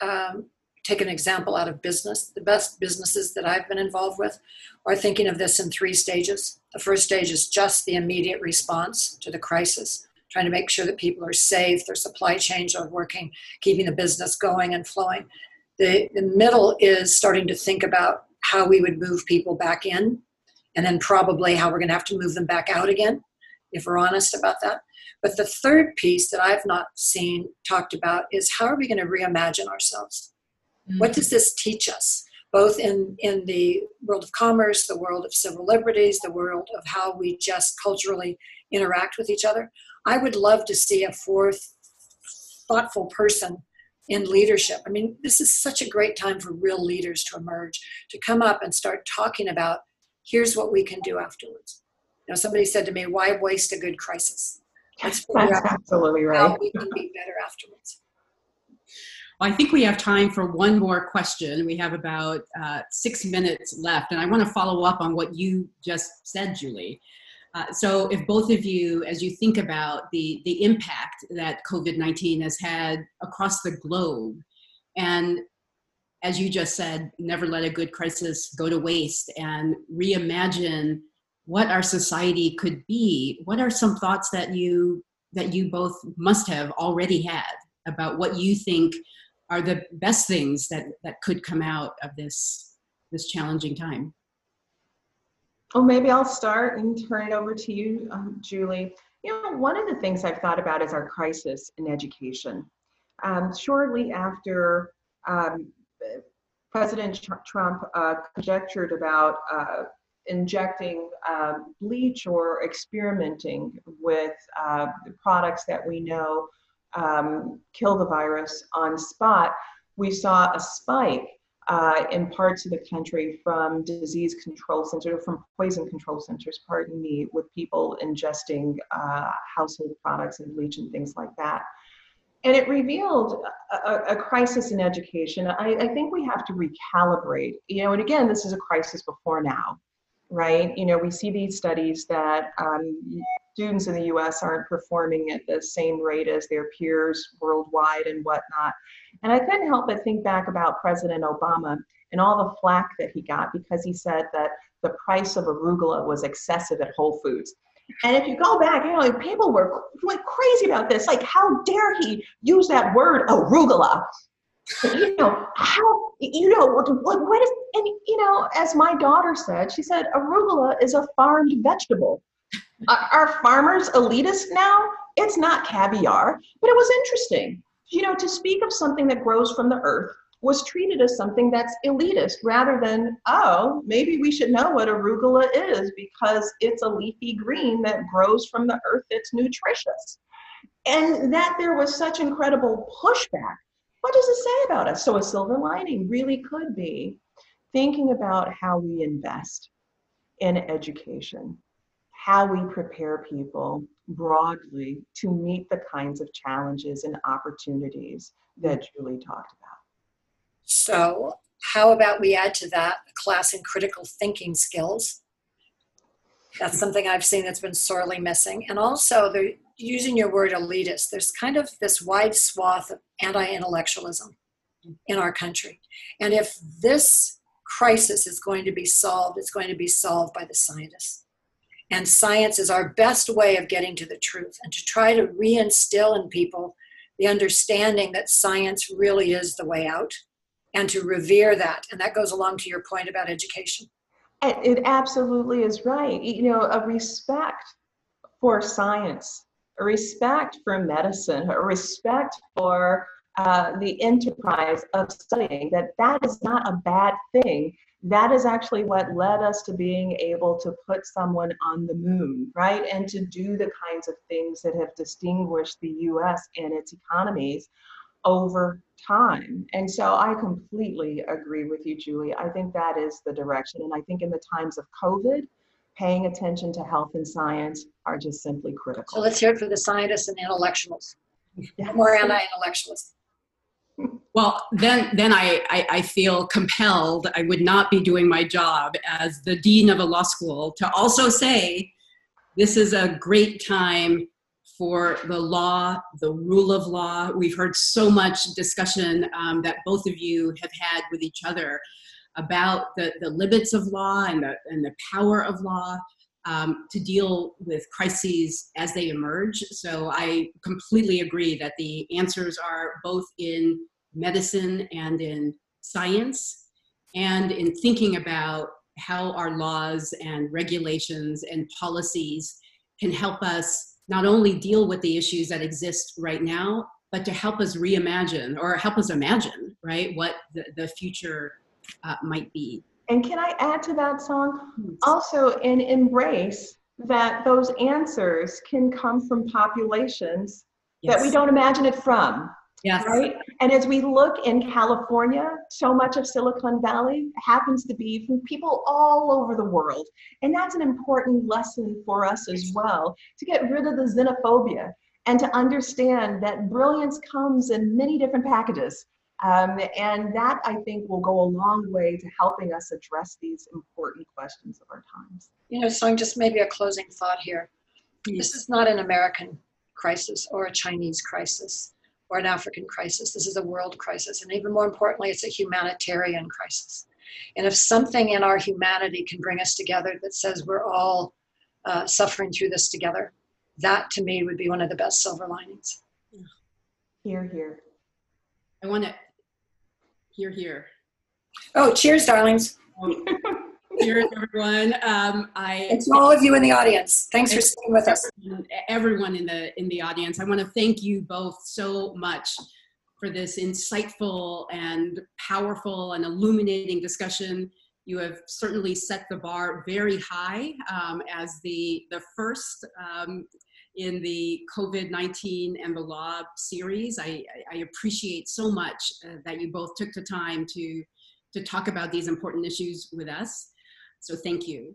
um, take an example out of business. The best businesses that I've been involved with are thinking of this in three stages. The first stage is just the immediate response to the crisis, trying to make sure that people are safe, their supply chains are working, keeping the business going and flowing. The, the middle is starting to think about how we would move people back in, and then probably how we're going to have to move them back out again, if we're honest about that. But the third piece that I've not seen talked about is how are we going to reimagine ourselves? Mm-hmm. What does this teach us? Both in, in the world of commerce, the world of civil liberties, the world of how we just culturally interact with each other. I would love to see a fourth thoughtful person in leadership. I mean, this is such a great time for real leaders to emerge, to come up and start talking about here's what we can do afterwards. You know, somebody said to me, why waste a good crisis? That's absolutely right. How we can be better afterwards. Well, I think we have time for one more question. We have about uh, six minutes left, and I want to follow up on what you just said, Julie. Uh, so, if both of you, as you think about the the impact that COVID nineteen has had across the globe, and as you just said, never let a good crisis go to waste, and reimagine what our society could be what are some thoughts that you that you both must have already had about what you think are the best things that that could come out of this this challenging time? Oh maybe i'll start and turn it over to you um, julie. You know one of the things i've thought about is our crisis in education. Um, shortly after um, president trump uh, conjectured about uh, injecting um, bleach or experimenting with uh, products that we know um, kill the virus on spot, we saw a spike uh, in parts of the country from disease control centers, or from poison control centers, pardon me, with people ingesting uh, household products and bleach and things like that. And it revealed a, a crisis in education. I, I think we have to recalibrate, you know, and again, this is a crisis before now right? You know, we see these studies that um, students in the US aren't performing at the same rate as their peers worldwide and whatnot. And I couldn't help but think back about President Obama and all the flack that he got because he said that the price of arugula was excessive at Whole Foods. And if you go back, you know, people were like crazy about this. Like, how dare he use that word arugula? you know, how, you know, what, what is, and, you know, as my daughter said, she said, arugula is a farmed vegetable. Are farmers elitist now? It's not caviar, but it was interesting. You know, to speak of something that grows from the earth was treated as something that's elitist rather than, oh, maybe we should know what arugula is because it's a leafy green that grows from the earth that's nutritious. And that there was such incredible pushback what does it say about us? So a silver lining really could be thinking about how we invest. in education, how we prepare people broadly to meet the kinds of challenges and opportunities that hmm. Julie talked about. So, how about we add to that a class in critical thinking skills? That's something I've seen that's been sorely missing. And also, they're using your word elitist. There's kind of this wide swath of anti intellectualism hmm. in our country. And if this crisis is going to be solved, it's going to be solved by the scientists. And science is our best way of getting to the truth and to try to reinstill in people the understanding that science really is the way out and to revere that. And that goes along to your point about education. It absolutely is right. You know, a respect for science, a respect for medicine, a respect for uh, the enterprise of studying, that that is not a bad thing. That is actually what led us to being able to put someone on the moon, right? And to do the kinds of things that have distinguished the US and its economies over time. And so I completely agree with you, Julie. I think that is the direction. And I think in the times of COVID, paying attention to health and science are just simply critical. So let's hear it for the scientists and intellectuals. More anti-intellectuals. Well, then, then I, I, I, feel compelled. I would not be doing my job as the dean of a law school to also say this is a great time for the law, the rule of law. We've heard so much discussion um, that both of you have had with each other about the, the limits of law and the, and the power of law um, to deal with crises as they emerge. So I completely agree that the answers are both in medicine and in science and in thinking about how our laws and regulations and policies can help us not only deal with the issues that exist right now, but to help us reimagine or help us imagine, right, what the, the future uh, might be. And can I add to that song? Also, in embrace that those answers can come from populations yes. that we don't imagine it from. Yes. Right? And as we look in California, so much of Silicon Valley happens to be from people all over the world. And that's an important lesson for us as well to get rid of the xenophobia and to understand that brilliance comes in many different packages. Um, and that I think will go a long way to helping us address these important questions of our times. You know, so I'm just maybe a closing thought here. This is not an American crisis or a Chinese crisis or an African crisis. This is a world crisis. And even more importantly, it's a humanitarian crisis. And if something in our humanity can bring us together that says we're all uh, suffering through this together, that to me would be one of the best silver linings. Here, here. I want to hear, here. Oh, cheers, darlings. [LAUGHS] Cheers, everyone. Um, I and to all of you in the audience, thanks for staying with us. Everyone in the in the audience, I want to thank you both so much for this insightful and powerful and illuminating discussion. You have certainly set the bar very high um, as the the first um, in the COVID-19 and the law series. I, I appreciate so much uh, that you both took the time to to talk about these important issues with us. So thank you.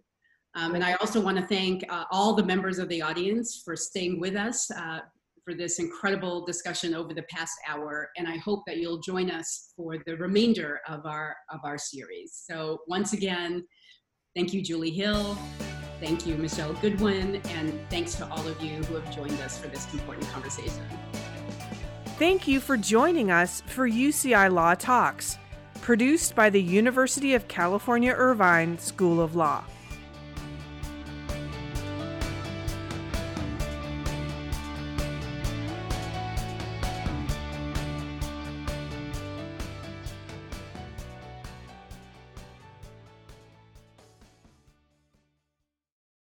Um, and I also want to thank uh, all the members of the audience for staying with us uh, for this incredible discussion over the past hour. And I hope that you'll join us for the remainder of our, of our series. So once again, thank you, Julie Hill. Thank you, Michele Goodwin. And thanks to all of you who have joined us for this important conversation. Thank you for joining us for UCI Law Talks produced by the University of California Irvine School of Law.